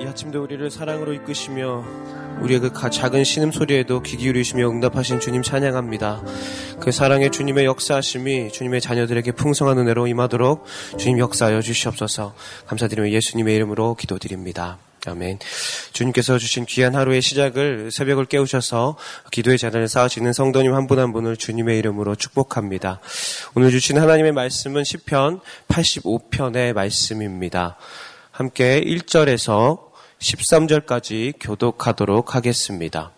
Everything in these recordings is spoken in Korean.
이 아침도 우리를 사랑으로 이끄시며 우리의 그 작은 신음소리에도 귀 기울이시며 응답하신 주님 찬양합니다. 그 사랑의 주님의 역사하심이 주님의 자녀들에게 풍성한 은혜로 임하도록 주님 역사하여 주시옵소서 감사드리며 예수님의 이름으로 기도드립니다. 아멘. 주님께서 주신 귀한 하루의 시작을 새벽을 깨우셔서 기도의 자리를 쌓으시는 성도님 한 분한 한 분을 주님의 이름으로 축복합니다. 오늘 주신 하나님의 말씀은 10편 85편의 말씀입니다. 함께 1절에서 13절까지 교독하도록 하겠습니다.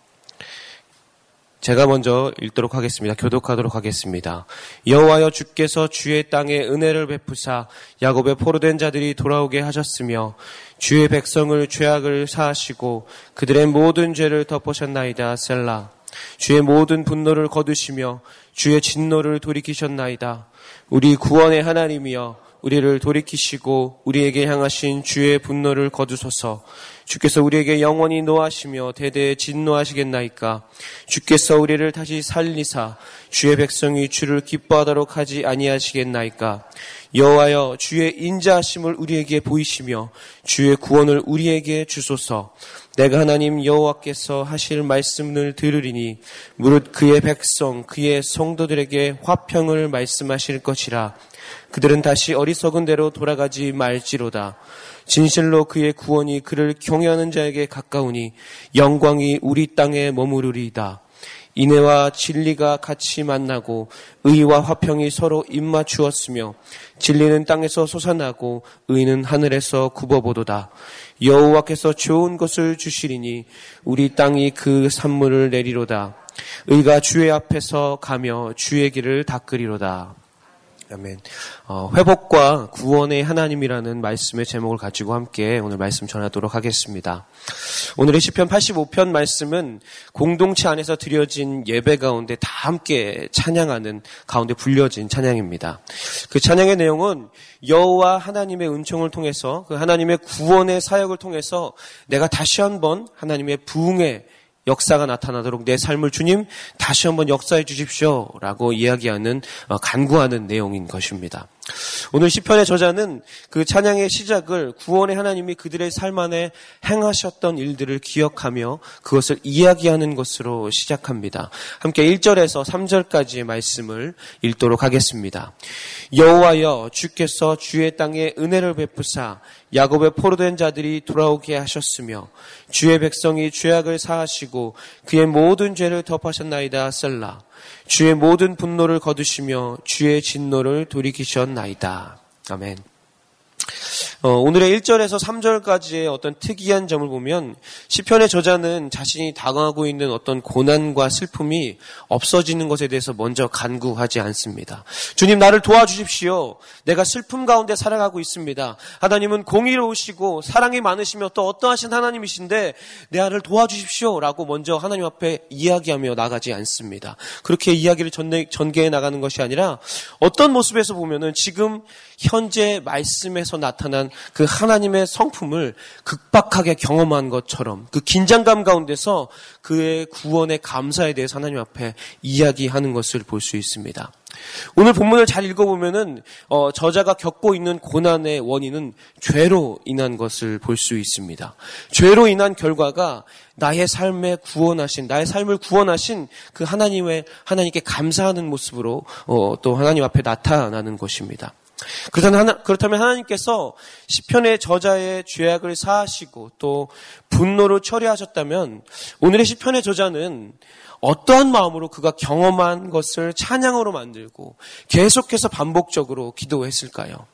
제가 먼저 읽도록 하겠습니다. 교독하도록 하겠습니다. 여호와여 주께서 주의 땅에 은혜를 베푸사 야곱의 포로된 자들이 돌아오게 하셨으며 주의 백성을 죄악을 사하시고 그들의 모든 죄를 덮으셨나이다 셀라 주의 모든 분노를 거두시며 주의 진노를 돌이키셨나이다 우리 구원의 하나님이여 우리를 돌이키시고 우리에게 향하신 주의 분노를 거두소서. 주께서 우리에게 영원히 노하시며 대대에 진노하시겠나이까. 주께서 우리를 다시 살리사 주의 백성이 주를 기뻐하도록 하지 아니하시겠나이까. 여호와여 주의 인자하심을 우리에게 보이시며 주의 구원을 우리에게 주소서. 내가 하나님 여호와께서 하실 말씀을 들으리니 무릇 그의 백성 그의 성도들에게 화평을 말씀하실 것이라. 그들은 다시 어리석은 대로 돌아가지 말지로다. 진실로 그의 구원이 그를 경외하는 자에게 가까우니 영광이 우리 땅에 머무르리이다. 인애와 진리가 같이 만나고 의와 화평이 서로 입맞추었으며 진리는 땅에서 솟아나고 의는 하늘에서 굽어보도다. 여호와께서 좋은 것을 주시리니 우리 땅이 그 산물을 내리로다. 의가 주의 앞에서 가며 주의 길을 닦으리로다. 아멘. 어, 회복과 구원의 하나님이라는 말씀의 제목을 가지고 함께 오늘 말씀 전하도록 하겠습니다. 오늘의 시편 85편 말씀은 공동체 안에서 드려진 예배 가운데 다 함께 찬양하는 가운데 불려진 찬양입니다. 그 찬양의 내용은 여호와 하나님의 은총을 통해서 그 하나님의 구원의 사역을 통해서 내가 다시 한번 하나님의 부흥의 역사가 나타나도록 내 삶을 주님 다시 한번 역사해 주십시오라고 이야기하는 어, 간구하는 내용인 것입니다. 오늘 시편의 저자는 그 찬양의 시작을 구원의 하나님이 그들의 삶 안에 행하셨던 일들을 기억하며 그것을 이야기하는 것으로 시작합니다. 함께 1절에서 3절까지의 말씀을 읽도록 하겠습니다. 여호와여 주께서 주의 땅에 은혜를 베푸사 야곱의 포로된 자들이 돌아오게 하셨으며 주의 백성이 죄악을 사하시고 그의 모든 죄를 덮하셨나이다 셀라 주의 모든 분노를 거두시며 주의 진노를 돌이키셨나이다. 아멘. 어, 오늘의 1절에서 3절까지의 어떤 특이한 점을 보면 시편의 저자는 자신이 당하고 있는 어떤 고난과 슬픔이 없어지는 것에 대해서 먼저 간구하지 않습니다. 주님 나를 도와주십시오. 내가 슬픔 가운데 살아가고 있습니다. 하나님은 공의로우시고 사랑이 많으시며 또 어떠하신 하나님이신데 내 아를 도와주십시오라고 먼저 하나님 앞에 이야기하며 나가지 않습니다. 그렇게 이야기를 전개해 나가는 것이 아니라 어떤 모습에서 보면은 지금 현재 말씀에서 나타난 그 하나님의 성품을 극박하게 경험한 것처럼 그 긴장감 가운데서 그의 구원의 감사에 대해서 하나님 앞에 이야기하는 것을 볼 수 있습니다. 오늘 본문을 잘 읽어보면은 어, 저자가 겪고 있는 고난의 원인은 죄로 인한 것을 볼 수 있습니다. 죄로 인한 결과가 나의 삶에 구원하신 나의 삶을 구원하신 그 하나님의 하나님께 감사하는 모습으로 어, 또 하나님 앞에 나타나는 것입니다. 그렇다면 하나님께서 시편의 저자의 죄악을 사하시고 또 분노를 처리하셨다면 오늘의 시편의 저자는 어떠한 마음으로 그가 경험한 것을 찬양으로 만들고 계속해서 반복적으로 기도했을까요?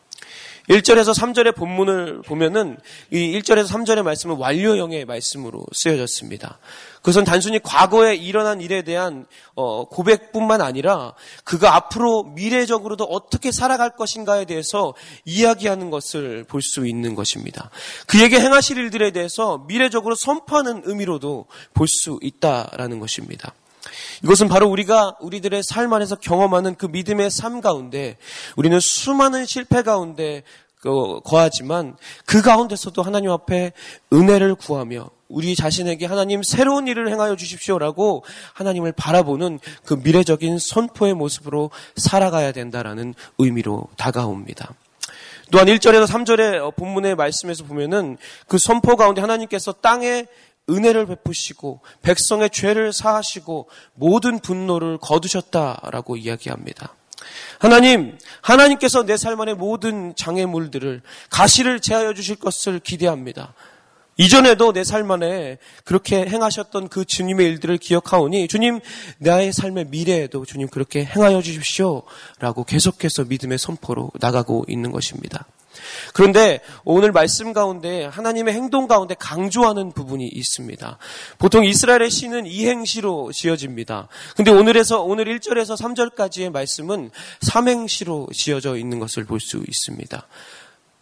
1절에서 3절의 본문을 보면은 이 1절에서 3절의 말씀은 완료형의 말씀으로 쓰여졌습니다. 그것은 단순히 과거에 일어난 일에 대한 어, 고백뿐만 아니라 그가 앞으로 미래적으로도 어떻게 살아갈 것인가에 대해서 이야기하는 것을 볼 수 있는 것입니다. 그에게 행하실 일들에 대해서 미래적으로 선포하는 의미로도 볼 수 있다라는 것입니다. 이것은 바로 우리가 우리들의 삶 안에서 경험하는 그 믿음의 삶 가운데 우리는 수많은 실패 가운데 그 거하지만 그 가운데서도 하나님 앞에 은혜를 구하며 우리 자신에게 하나님 새로운 일을 행하여 주십시오라고 하나님을 바라보는 그 미래적인 선포의 모습으로 살아가야 된다라는 의미로 다가옵니다. 또한 1절에서 3절의 본문의 말씀에서 보면은 그 선포 가운데 하나님께서 땅에 은혜를 베푸시고 백성의 죄를 사하시고 모든 분노를 거두셨다라고 이야기합니다. 하나님, 하나님께서 내 삶 안의 모든 장애물들을 가시를 제하여 주실 것을 기대합니다. 이전에도 내 삶 안에 그렇게 행하셨던 그 주님의 일들을 기억하오니 주님 나의 삶의 미래에도 주님 그렇게 행하여 주십시오 라고 계속해서 믿음의 선포로 나가고 있는 것입니다. 그런데 오늘 말씀 가운데 하나님의 행동 가운데 강조하는 부분이 있습니다. 보통 이스라엘의 시는 이행시로 지어집니다. 근데 오늘에서 오늘 1절에서 3절까지의 말씀은 삼행시로 지어져 있는 것을 볼 수 있습니다.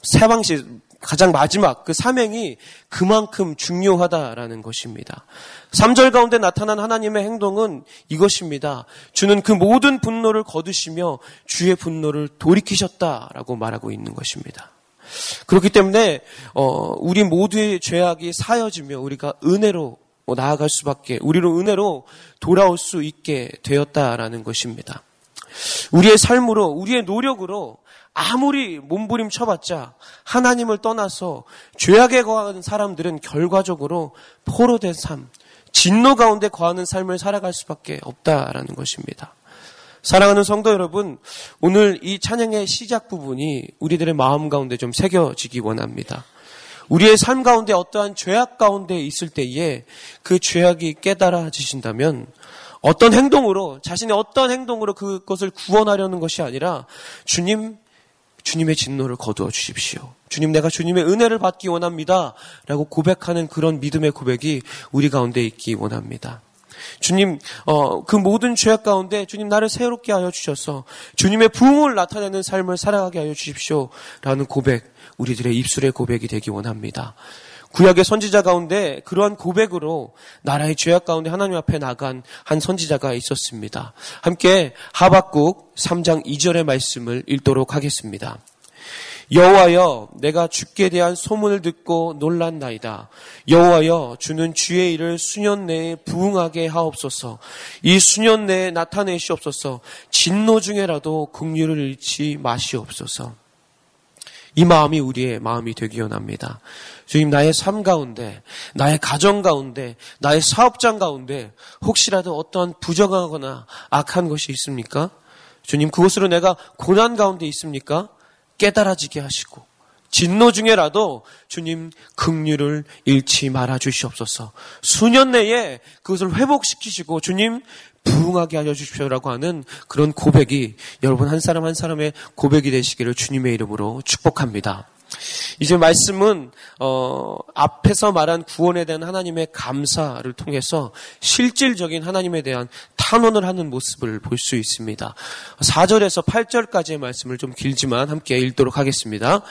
세방시 가장 마지막 그 삼행이 그만큼 중요하다라는 것입니다. 3절 가운데 나타난 하나님의 행동은 이것입니다. 주는 그 모든 분노를 거두시며 주의 분노를 돌이키셨다라고 말하고 있는 것입니다. 그렇기 때문에 어, 우리 모두의 죄악이 사여지며 우리가 은혜로 나아갈 수밖에 우리로 은혜로 돌아올 수 있게 되었다라는 것입니다. 우리의 삶으로 우리의 노력으로 아무리 몸부림 쳐봤자 하나님을 떠나서 죄악에 거하는 사람들은 결과적으로 포로된 삶, 진노 가운데 거하는 삶을 살아갈 수밖에 없다라는 것입니다. 사랑하는 성도 여러분, 오늘 이 찬양의 시작 부분이 우리들의 마음 가운데 좀 새겨지기 원합니다. 우리의 삶 가운데 어떠한 죄악 가운데 있을 때에 그 죄악이 깨달아지신다면 어떤 행동으로, 자신의 어떤 행동으로 그것을 구원하려는 것이 아니라 주님, 주님의 진노를 거두어 주십시오. 주님, 내가 주님의 은혜를 받기 원합니다. 라고 고백하는 그런 믿음의 고백이 우리 가운데 있기 원합니다. 주님, 어, 그 모든 죄악 가운데 주님 나를 새롭게 하여 주셔서 주님의 부흥을 나타내는 삶을 살아가게 하여 주십시오. 라는 고백, 우리들의 입술의 고백이 되기 원합니다. 구약의 선지자 가운데 그러한 고백으로 나라의 죄악 가운데 하나님 앞에 나간 한 선지자가 있었습니다. 함께 하박국 3장 2절의 말씀을 읽도록 하겠습니다. 여호와여 내가 주께 대한 소문을 듣고 놀란나이다. 여호와여 주는 주의 일을 수년 내에 부응하게 하옵소서. 이 수년 내에 나타내시옵소서. 진노 중에라도 긍휼을 잃지 마시옵소서. 이 마음이 우리의 마음이 되기 원합니다. 주님 나의 삶 가운데, 나의 가정 가운데, 나의 사업장 가운데 혹시라도 어떠한 부정하거나 악한 것이 있습니까? 주님 그것으로 내가 고난 가운데 있습니까? 깨달아지게 하시고 진노 중에라도 주님 긍휼을 잃지 말아 주시옵소서. 수년 내에 그것을 회복시키시고 주님 부흥하게 하여 주십시오라고 하는 그런 고백이 여러분 한 사람 한 사람의 고백이 되시기를 주님의 이름으로 축복합니다. 이제 말씀은 어, 앞에서 말한 구원에 대한 하나님의 감사를 통해서 실질적인 하나님에 대한 탄원을 하는 모습을 볼 수 있습니다. 4절에서 8절까지의 말씀을 좀 길지만 함께 읽도록 하겠습니다.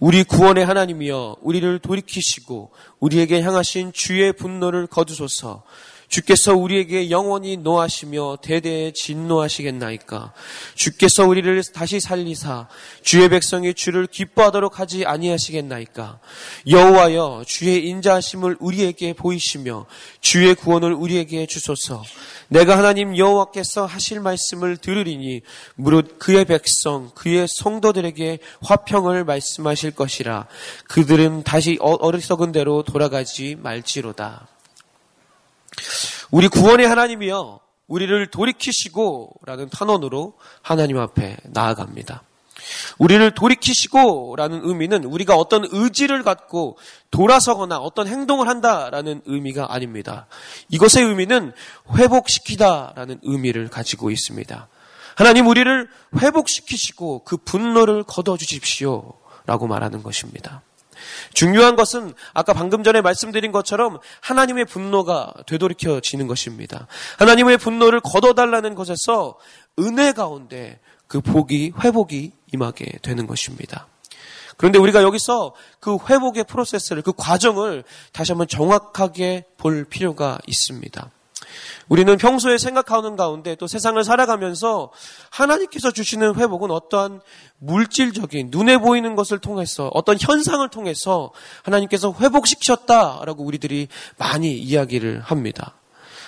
우리 구원의 하나님이여 우리를 돌이키시고 우리에게 향하신 주의 분노를 거두소서 주께서 우리에게 영원히 노하시며 대대에 진노하시겠나이까? 주께서 우리를 다시 살리사 주의 백성이 주를 기뻐하도록 하지 아니하시겠나이까? 여호와여 주의 인자하심을 우리에게 보이시며 주의 구원을 우리에게 주소서. 내가 하나님 여호와께서 하실 말씀을 들으리니 무릇 그의 백성 그의 성도들에게 화평을 말씀하실 것이라. 그들은 다시 어, 어리석은 대로 돌아가지 말지로다. 우리 구원의 하나님이여 우리를 돌이키시고라는 탄원으로 하나님 앞에 나아갑니다. 우리를 돌이키시고라는 의미는 우리가 어떤 의지를 갖고 돌아서거나 어떤 행동을 한다라는 의미가 아닙니다. 이것의 의미는 회복시키다라는 의미를 가지고 있습니다. 하나님 우리를 회복시키시고 그 분노를 거둬 주십시오라고 말하는 것입니다. 중요한 것은 아까 방금 전에 말씀드린 것처럼 하나님의 분노가 되돌이켜지는 것입니다. 하나님의 분노를 걷어달라는 것에서 은혜 가운데 그 복이, 회복이 임하게 되는 것입니다. 그런데 우리가 여기서 그 회복의 프로세스를, 그 과정을 다시 한번 정확하게 볼 필요가 있습니다. 우리는 평소에 생각하는 가운데 또 세상을 살아가면서 하나님께서 주시는 회복은 어떠한 물질적인 눈에 보이는 것을 통해서 어떤 현상을 통해서 하나님께서 회복시켰다라고 우리들이 많이 이야기를 합니다.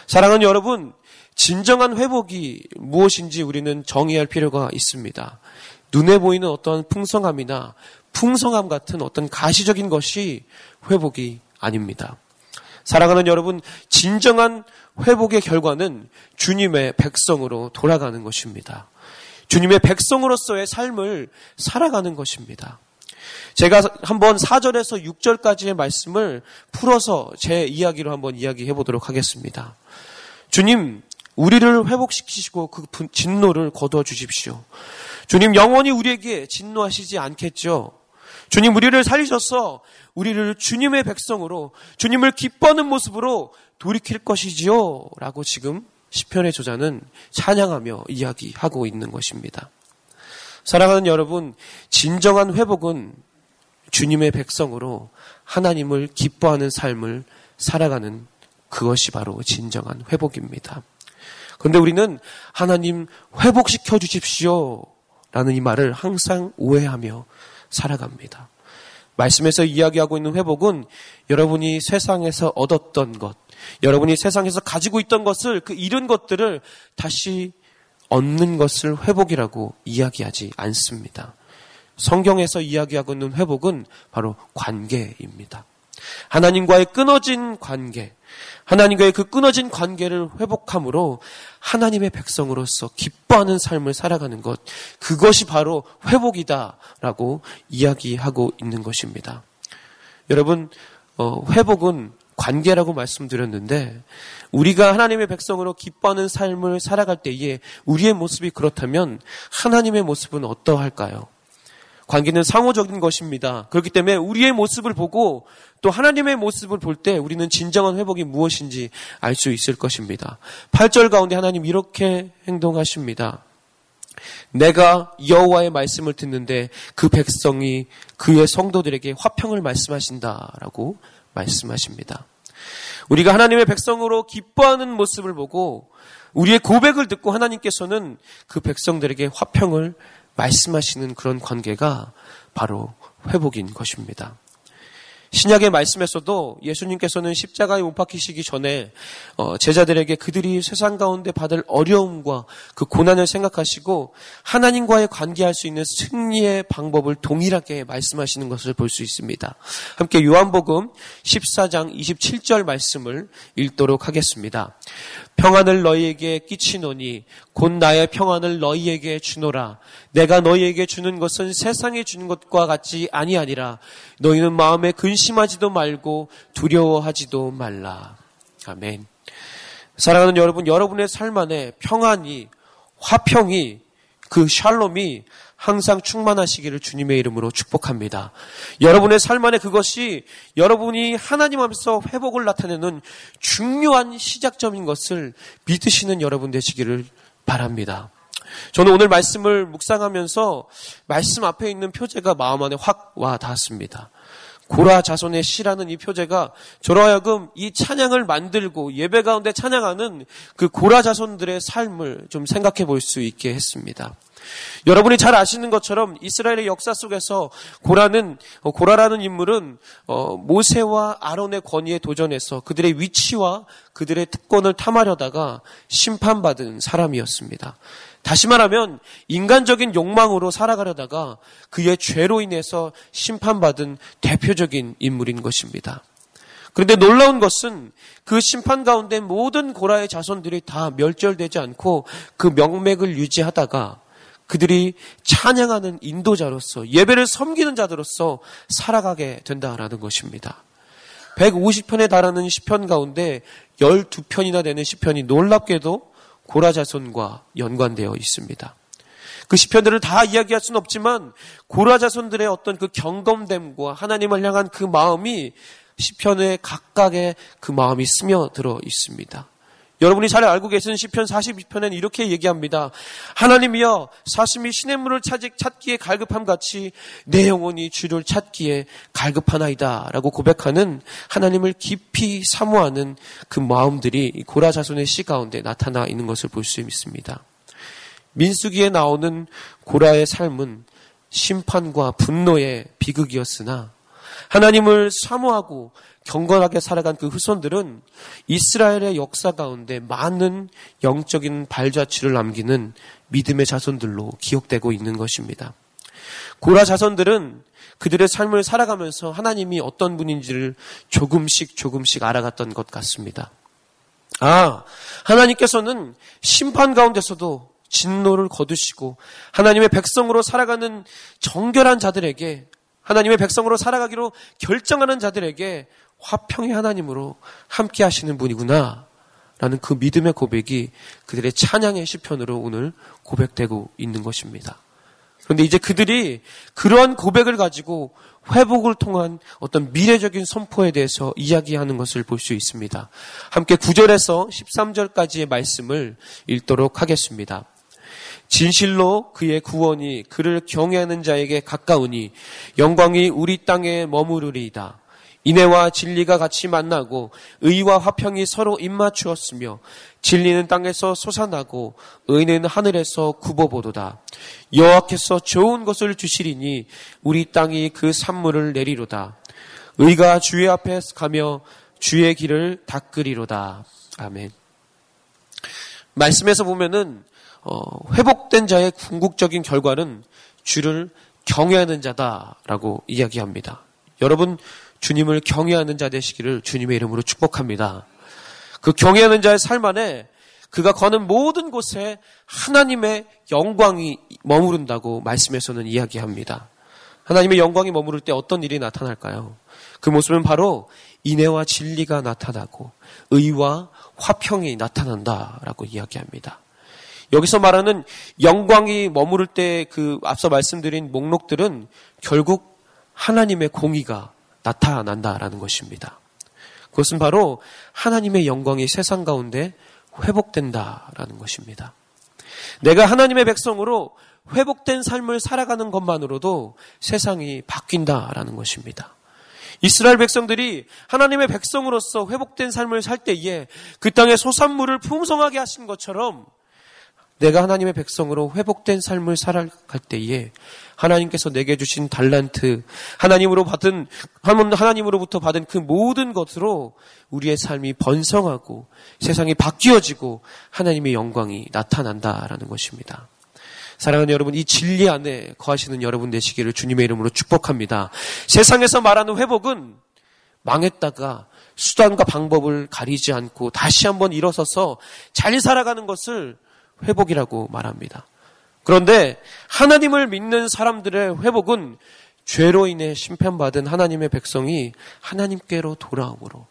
사랑하는 여러분, 진정한 회복이 무엇인지 우리는 정의할 필요가 있습니다. 눈에 보이는 어떤 풍성함이나 풍성함 같은 어떤 가시적인 것이 회복이 아닙니다. 사랑하는 여러분, 진정한 회복의 결과는 주님의 백성으로 돌아가는 것입니다. 주님의 백성으로서의 삶을 살아가는 것입니다. 제가 한번 4절에서 6절까지의 말씀을 풀어서 제 이야기로 한번 이야기해 보도록 하겠습니다. 주님, 우리를 회복시키시고 그 진노를 거두어 주십시오. 주님 영원히 우리에게 진노하시지 않겠죠. 주님 우리를 살리셔서 우리를 주님의 백성으로 주님을 기뻐하는 모습으로 돌이킬 것이지요. 라고 지금 시편의 저자는 찬양하며 이야기하고 있는 것입니다. 사랑하는 여러분, 진정한 회복은 주님의 백성으로 하나님을 기뻐하는 삶을 살아가는 그것이 바로 진정한 회복입니다. 그런데 우리는 하나님 회복시켜 주십시오. 라는 이 말을 항상 오해하며 살아갑니다. 말씀에서 이야기하고 있는 회복은 여러분이 세상에서 얻었던 것, 여러분이 세상에서 가지고 있던 것을 그 잃은 것들을 다시 얻는 것을 회복이라고 이야기하지 않습니다. 성경에서 이야기하고 있는 회복은 바로 관계입니다. 하나님과의 끊어진 관계, 하나님과의 그 끊어진 관계를 회복함으로 하나님의 백성으로서 기뻐하는 삶을 살아가는 것, 그것이 바로 회복이다라고 이야기하고 있는 것입니다. 여러분, 어, 회복은 관계라고 말씀드렸는데, 우리가 하나님의 백성으로 기뻐하는 삶을 살아갈 때에 우리의 모습이 그렇다면 하나님의 모습은 어떠할까요? 관계는 상호적인 것입니다. 그렇기 때문에 우리의 모습을 보고 또 하나님의 모습을 볼 때 우리는 진정한 회복이 무엇인지 알 수 있을 것입니다. 8절 가운데 하나님 이렇게 행동하십니다. 내가 여호와의 말씀을 듣는데 그 백성이 그의 성도들에게 화평을 말씀하신다라고 말씀하십니다. 우리가 하나님의 백성으로 기뻐하는 모습을 보고 우리의 고백을 듣고 하나님께서는 그 백성들에게 화평을 말씀하시는 그런 관계가 바로 회복인 것입니다. 신약의 말씀에서도 예수님께서는 십자가에 못 박히시기 전에 어, 제자들에게 그들이 세상 가운데 받을 어려움과 그 고난을 생각하시고 하나님과의 관계할 수 있는 승리의 방법을 동일하게 말씀하시는 것을 볼 수 있습니다. 함께 요한복음 14장 27절 말씀을 읽도록 하겠습니다. 평안을 너희에게 끼치노니 곧 나의 평안을 너희에게 주노라. 내가 너희에게 주는 것은 세상에 주는 것과 같이 아니아니라. 너희는 마음에 근심하지도 말고 두려워하지도 말라. 아멘. 사랑하는 여러분, 여러분의 삶 안에 평안이, 화평이, 그 샬롬이 항상 충만하시기를 주님의 이름으로 축복합니다. 여러분의 삶 안에 그것이 여러분이 하나님 앞에서 회복을 나타내는 중요한 시작점인 것을 믿으시는 여러분 되시기를 바랍니다. 저는 오늘 말씀을 묵상하면서 말씀 앞에 있는 표제가 마음 안에 확 와 닿았습니다. 고라 자손의 시라는 이 표제가 저로 하여금 이 찬양을 만들고 예배 가운데 찬양하는 그 고라 자손들의 삶을 좀 생각해 볼 수 있게 했습니다. 여러분이 잘 아시는 것처럼 이스라엘의 역사 속에서 고라는 어, 고라라는 인물은 어, 모세와 아론의 권위에 도전해서 그들의 위치와 그들의 특권을 탐하려다가 심판받은 사람이었습니다. 다시 말하면 인간적인 욕망으로 살아가려다가 그의 죄로 인해서 심판받은 대표적인 인물인 것입니다. 그런데 놀라운 것은 그 심판 가운데 모든 고라의 자손들이 다 멸절되지 않고 그 명맥을 유지하다가 그들이 찬양하는 인도자로서 예배를 섬기는 자들로서 살아가게 된다라는 것입니다. 150편에 달하는 시편 가운데 12편이나 되는 시편이 놀랍게도 고라자손과 연관되어 있습니다. 그 시편들을 다 이야기할 수는 없지만 고라자손들의 어떤 그 경검됨과 하나님을 향한 그 마음이 시편의 각각의 그 마음이 스며들어 있습니다. 여러분이 잘 알고 계시는 시편 42편에는 이렇게 얘기합니다. 하나님이여 사슴이 시냇물을 찾기에 갈급함 같이 내 영혼이 주를 찾기에 갈급하나이다 라고 고백하는 하나님을 깊이 사모하는 그 마음들이 고라 자손의 시 가운데 나타나 있는 것을 볼 수 있습니다. 민수기에 나오는 고라의 삶은 심판과 분노의 비극이었으나 하나님을 사모하고 경건하게 살아간 그 후손들은 이스라엘의 역사 가운데 많은 영적인 발자취를 남기는 믿음의 자손들로 기억되고 있는 것입니다. 고라 자손들은 그들의 삶을 살아가면서 하나님이 어떤 분인지를 조금씩 조금씩 알아갔던 것 같습니다. 아, 하나님께서는 심판 가운데서도 진노를 거두시고 하나님의 백성으로 살아가는 정결한 자들에게 하나님의 백성으로 살아가기로 결정하는 자들에게 화평의 하나님으로 함께 하시는 분이구나. 라는 그 믿음의 고백이 그들의 찬양의 시편으로 오늘 고백되고 있는 것입니다. 그런데 이제 그들이 그러한 고백을 가지고 회복을 통한 어떤 미래적인 선포에 대해서 이야기하는 것을 볼 수 있습니다. 함께 9절에서 13절까지의 말씀을 읽도록 하겠습니다. 진실로 그의 구원이 그를 경외하는 자에게 가까우니 영광이 우리 땅에 머무르리이다. 인애와 진리가 같이 만나고 의와 화평이 서로 입맞추었으며 진리는 땅에서 솟아나고 의는 하늘에서 굽어보도다. 여호와께서 좋은 것을 주시리니 우리 땅이 그 산물을 내리로다. 의가 주의 앞에 가며 주의 길을 닦으리로다. 아멘. 말씀에서 보면은 어, 회복된 자의 궁극적인 결과는 주를 경외하는 자다라고 이야기합니다. 여러분 주님을 경외하는 자 되시기를 주님의 이름으로 축복합니다. 그 경외하는 자의 삶 안에 그가 거는 모든 곳에 하나님의 영광이 머무른다고 말씀에서는 이야기합니다. 하나님의 영광이 머무를 때 어떤 일이 나타날까요? 그 모습은 바로 인애와 진리가 나타나고 의와 화평이 나타난다라고 이야기합니다. 여기서 말하는 영광이 머무를 때 그 앞서 말씀드린 목록들은 결국 하나님의 공의가 나타난다라는 것입니다. 그것은 바로 하나님의 영광이 세상 가운데 회복된다라는 것입니다. 내가 하나님의 백성으로 회복된 삶을 살아가는 것만으로도 세상이 바뀐다라는 것입니다. 이스라엘 백성들이 하나님의 백성으로서 회복된 삶을 살 때에 그 땅에 소산물을 풍성하게 하신 것처럼 내가 하나님의 백성으로 회복된 삶을 살아갈 때에 하나님께서 내게 주신 달란트, 하나님으로 받은, 하나님으로부터 받은 그 모든 것으로 우리의 삶이 번성하고 세상이 바뀌어지고 하나님의 영광이 나타난다라는 것입니다. 사랑하는 여러분, 이 진리 안에 거하시는 여러분 되시기를 주님의 이름으로 축복합니다. 세상에서 말하는 회복은 망했다가 수단과 방법을 가리지 않고 다시 한번 일어서서 잘 살아가는 것을 회복이라고 말합니다. 그런데 하나님을 믿는 사람들의 회복은 죄로 인해 심판받은 하나님의 백성이 하나님께로 돌아오므로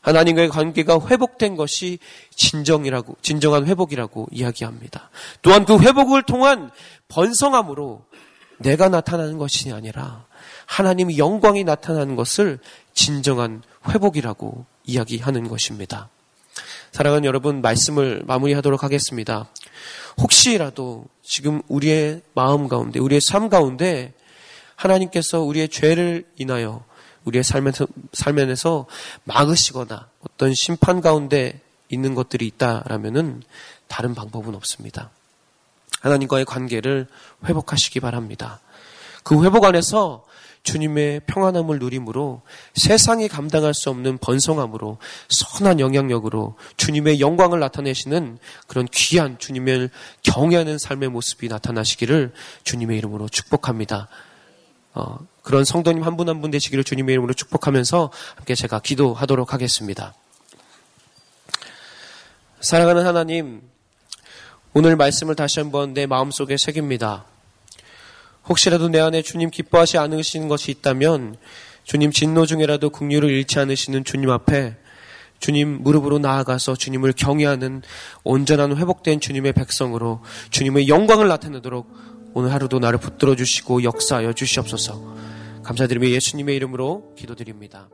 하나님과의 관계가 회복된 것이 진정이라고 진정한 회복이라고 이야기합니다. 또한 그 회복을 통한 번성함으로 내가 나타나는 것이 아니라 하나님의 영광이 나타나는 것을 진정한 회복이라고 이야기하는 것입니다. 사랑하는 여러분, 말씀을 마무리하도록 하겠습니다. 혹시라도 지금 우리의 마음 가운데, 우리의 삶 가운데 하나님께서 우리의 죄를 인하여 우리의 삶에서, 삶에서 막으시거나 어떤 심판 가운데 있는 것들이 있다라면은 다른 방법은 없습니다. 하나님과의 관계를 회복하시기 바랍니다. 그 회복 안에서 주님의 평안함을 누림으로 세상이 감당할 수 없는 번성함으로 선한 영향력으로 주님의 영광을 나타내시는 그런 귀한 주님을 경외하는 삶의 모습이 나타나시기를 주님의 이름으로 축복합니다. 어, 그런 성도님 한 분 한분 되시기를 주님의 이름으로 축복하면서 함께 제가 기도하도록 하겠습니다. 사랑하는 하나님, 오늘 말씀을 다시 한번 내 마음속에 새깁니다. 혹시라도 내 안에 주님 기뻐하지 않으시는 것이 있다면 주님 진노 중에라도 국류를 잃지 않으시는 주님 앞에 주님 무릎으로 나아가서 주님을 경외하는 온전한 회복된 주님의 백성으로 주님의 영광을 나타내도록 오늘 하루도 나를 붙들어 주시고 역사하여 주시옵소서. 감사드리며 예수님의 이름으로 기도드립니다.